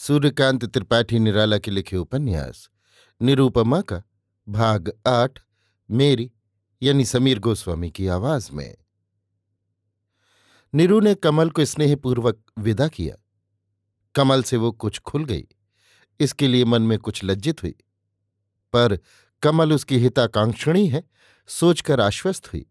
सूर्यकांत त्रिपाठी निराला के लिखे उपन्यास निरूपमा का भाग आठ, मेरी, यानी समीर गोस्वामी की आवाज़ में। नीरू ने कमल को स्नेहपूर्वक विदा किया। कमल से वो कुछ खुल गई। इसके लिए मन में कुछ लज्जित हुई। पर कमल उसकी हिताकांक्षणी है, सोचकर आश्वस्त हुई।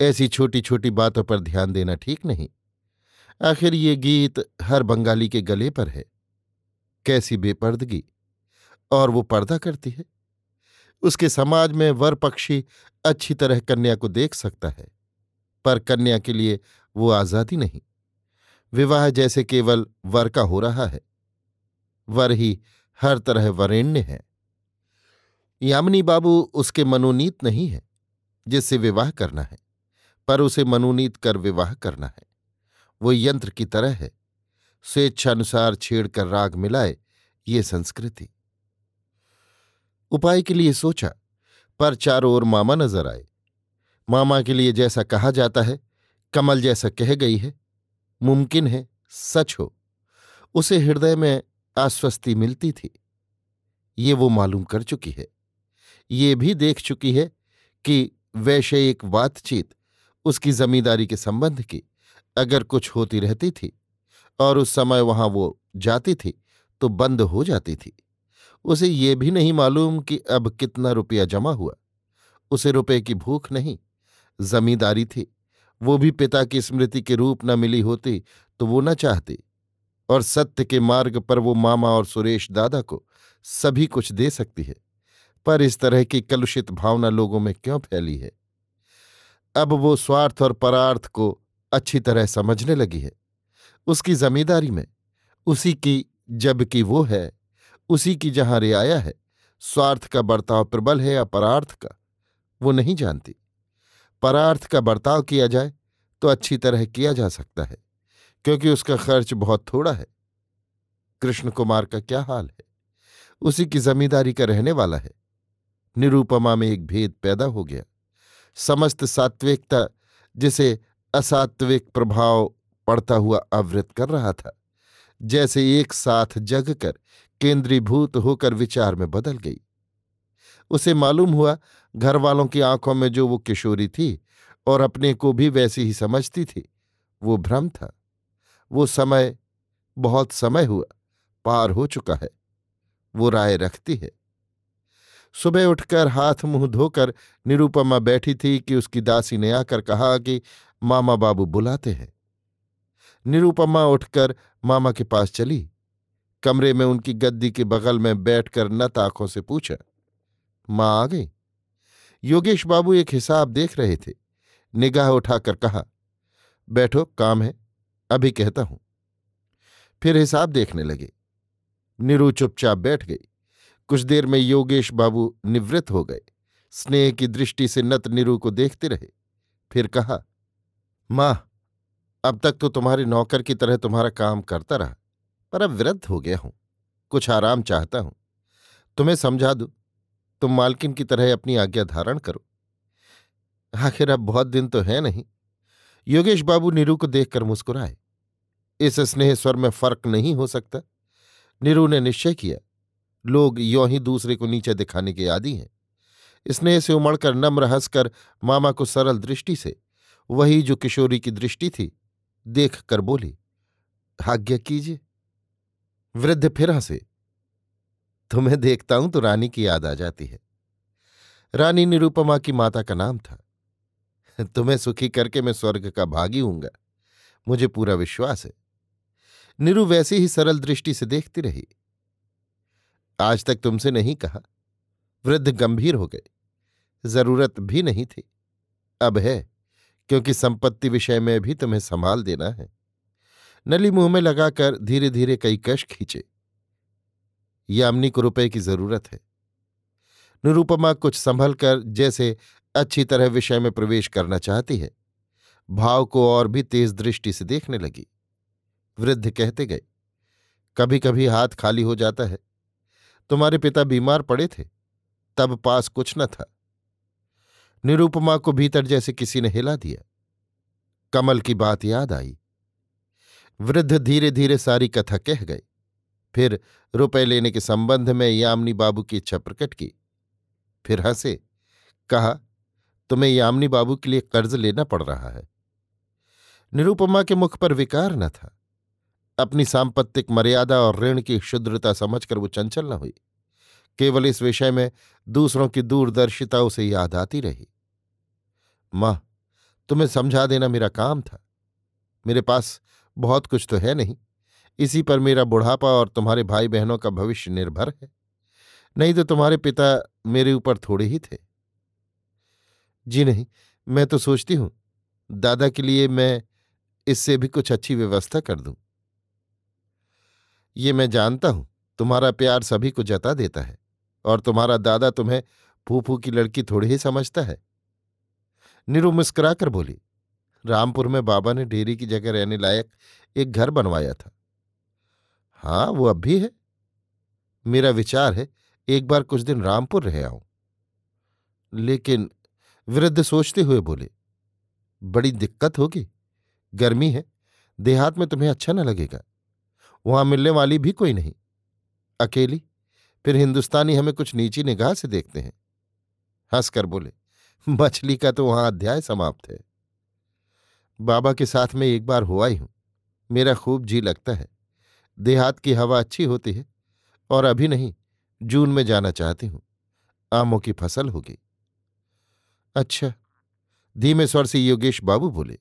ऐसी छोटी छोटी बातों पर ध्यान देना ठीक नहीं। आखिर ये गीत हर बंगाली के गले पर है। कैसी बेपर्दगी। और वो पर्दा करती है। उसके समाज में वर पक्षी अच्छी तरह कन्या को देख सकता है, पर कन्या के लिए वो आज़ादी नहीं। विवाह जैसे केवल वर का हो रहा है। वर ही हर तरह वरेण्य है। यामिनी बाबू उसके मनोनीत नहीं है, जिससे विवाह करना है, पर उसे मनोनीत कर विवाह करना है। वो यंत्र की तरह है। स्वेच्छानुसार छेड़कर राग मिलाए ये संस्कृति। उपाय के लिए सोचा, पर चारों ओर मामा नज़र आए। मामा के लिए जैसा कहा जाता है, कमल जैसा कह गई है, मुमकिन है, सच हो। उसे हृदय में आश्वस्ति मिलती थी। ये वो मालूम कर चुकी है। ये भी देख चुकी है कि वैसे एक बातचीत उसकी जमींदारी के संबंध की, अगर कुछ होती रहती थी और उस समय वहाँ वो जाती थी तो बंद हो जाती थी। उसे ये भी नहीं मालूम कि अब कितना रुपया जमा हुआ। उसे रुपए की भूख नहीं, जमींदारी थी। वो भी पिता की स्मृति के रूप न मिली होती तो वो न चाहती। और सत्य के मार्ग पर वो मामा और सुरेश दादा को सभी कुछ दे सकती है। पर इस तरह की कलुषित भावना लोगों में क्यों फैली है? अब वो स्वार्थ और परार्थ को अच्छी तरह समझने लगी है। उसकी जमींदारी में। उसी की जबकि वो है, उसी की जहाँ रियाया है, स्वार्थ का बर्ताव प्रबल है या परार्थ का, वो नहीं जानती। परार्थ का बर्ताव किया जाए तो अच्छी तरह किया जा सकता है, क्योंकि उसका खर्च बहुत थोड़ा है। कृष्ण कुमार का क्या हाल है? उसी की जमींदारी का रहने वाला है। निरूपमा में एक भेद पैदा हो गया। समस्त सात्विकता, जिसे असात्विक प्रभाव पड़ता हुआ आवृत कर रहा था, जैसे एक साथ जग कर केंद्रीभूत होकर विचार में बदल गई। उसे मालूम हुआ घर वालों की आँखों में जो वो किशोरी थी और अपने को भी वैसी ही समझती थी, वो भ्रम था। वो समय, बहुत समय हुआ, पार हो चुका है, वो राय रखती है। सुबह उठकर हाथ मुँह धोकर निरूपमा बैठी थी कि उसकी दासी ने आकर कहा कि, मामा बाबू बुलाते हैं। निरूपमा उठकर मामा के पास चली। कमरे में उनकी गद्दी के बगल में बैठकर नत आँखों से पूछा, माँ आ गई? योगेश बाबू एक हिसाब देख रहे थे। निगाह उठाकर कहा, बैठो, काम है, अभी कहता हूँ। फिर हिसाब देखने लगे। निरु चुपचाप बैठ गई। कुछ देर में योगेश बाबू निवृत्त हो गए। स्नेह की दृष्टि से नत निरु को देखते रहे। फिर कहा, माँ अब तक तो तुम्हारे नौकर की तरह तुम्हारा काम करता रहा, पर अब वृद्ध हो गया हूँ, कुछ आराम चाहता हूँ। तुम्हें समझा दू, तुम मालकिन की तरह अपनी आज्ञा धारण करो। आखिर अब बहुत दिन तो है नहीं। योगेश बाबू नीरू को देखकर मुस्कुराए। इस स्नेह स्वर में फ़र्क नहीं हो सकता। नीरू ने निश्चय किया, लोग यों ही दूसरे को नीचे दिखाने के आदि हैं। स्नेह से उमड़कर नम्र हंसकर मामा को सरल दृष्टि से, वही जो किशोरी की दृष्टि थी देख कर बोली, आज्ञा कीजिए। वृद्ध फिर हंसे। तुम्हें देखता हूँ तो रानी की याद आ जाती है। रानी निरुपमा की माता का नाम था। तुम्हें सुखी करके मैं स्वर्ग का भागी हूँगा। मुझे पूरा विश्वास है। निरु वैसी ही सरल दृष्टि से देखती रही। आज तक तुमसे नहीं कहा। वृद्ध गंभीर हो गए। ज़रूरत भी नहीं थी। अब है। क्योंकि संपत्ति विषय में भी तुम्हें संभाल देना है। नली मुँह में लगाकर धीरे धीरे कई कश खींचे। यामिनी को रुपए की ज़रूरत है। निरूपमा कुछ संभल कर जैसे अच्छी तरह विषय में प्रवेश करना चाहती है। भाव को और भी तेज दृष्टि से देखने लगी। वृद्ध कहते गए कभी कभी हाथ खाली हो जाता है। तुम्हारे पिता बीमार पड़े थे। तब पास कुछ न था। निरूपमा को भीतर जैसे किसी ने हिला दिया। कमल की बात याद आई। वृद्ध धीरे धीरे सारी कथा कह गए। फिर रुपए लेने के संबंध में यामिनी बाबू की इच्छा प्रकट की। फिर हंसे, कहा, तुम्हें यामिनी बाबू के लिए कर्ज लेना पड़ रहा है। निरूपमा के मुख पर विकार न था। अपनी सांपत्तिक मर्यादा और ऋण की क्षुद्रता समझकर वो चंचल न हुई। केवल इस विषय में दूसरों की दूरदर्शिता उसे याद आती रही। माँ, तुम्हें समझा देना मेरा काम था। मेरे पास बहुत कुछ तो है नहीं। इसी पर मेरा बुढ़ापा और तुम्हारे भाई बहनों का भविष्य निर्भर है। नहीं तो तुम्हारे पिता मेरे ऊपर थोड़े ही थे। जी नहीं, मैं तो सोचती हूँ, दादा के लिए मैं इससे भी कुछ अच्छी व्यवस्था कर दूँ। ये मैं जानता हूँ, तुम्हारा प्यार सभी को जता देता है। और तुम्हारा दादा तुम्हें फूफू की लड़की थोड़ी ही समझता है। निरु मुस्कुराकर बोली, रामपुर में बाबा ने डेरी की जगह रहने लायक एक घर बनवाया था। हाँ वो अब भी है। मेरा विचार है, एक बार कुछ दिन रामपुर रह आऊँ। लेकिन वृद्ध सोचते हुए बोले, बड़ी दिक्कत होगी, गर्मी है, देहात में तुम्हें अच्छा न लगेगा, वहाँ मिलने वाली भी कोई नहीं, अकेली। फिर हिंदुस्तानी हमें कुछ नीची निगाह से देखते हैं। हंसकर बोले, मछली का तो वहाँ अध्याय समाप्त है। बाबा के साथ में एक बार हुआ ही हूँ। मेरा खूब जी लगता है। देहात की हवा अच्छी होती है और अभी नहीं, जून में जाना चाहती हूँ। आमों की फ़सल होगी। अच्छा धीमे स्वर से योगेश बाबू बोले,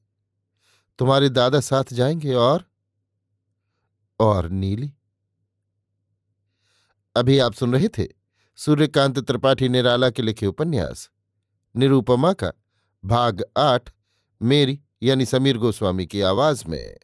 तुम्हारे दादा साथ जाएँगे और? और नीली? अभी आप सुन रहे थे सूर्यकांत त्रिपाठी निराला के लिखे उपन्यास। निरूपमा का भाग आठ, मेरी यानी समीर गोस्वामी की आवाज़ में।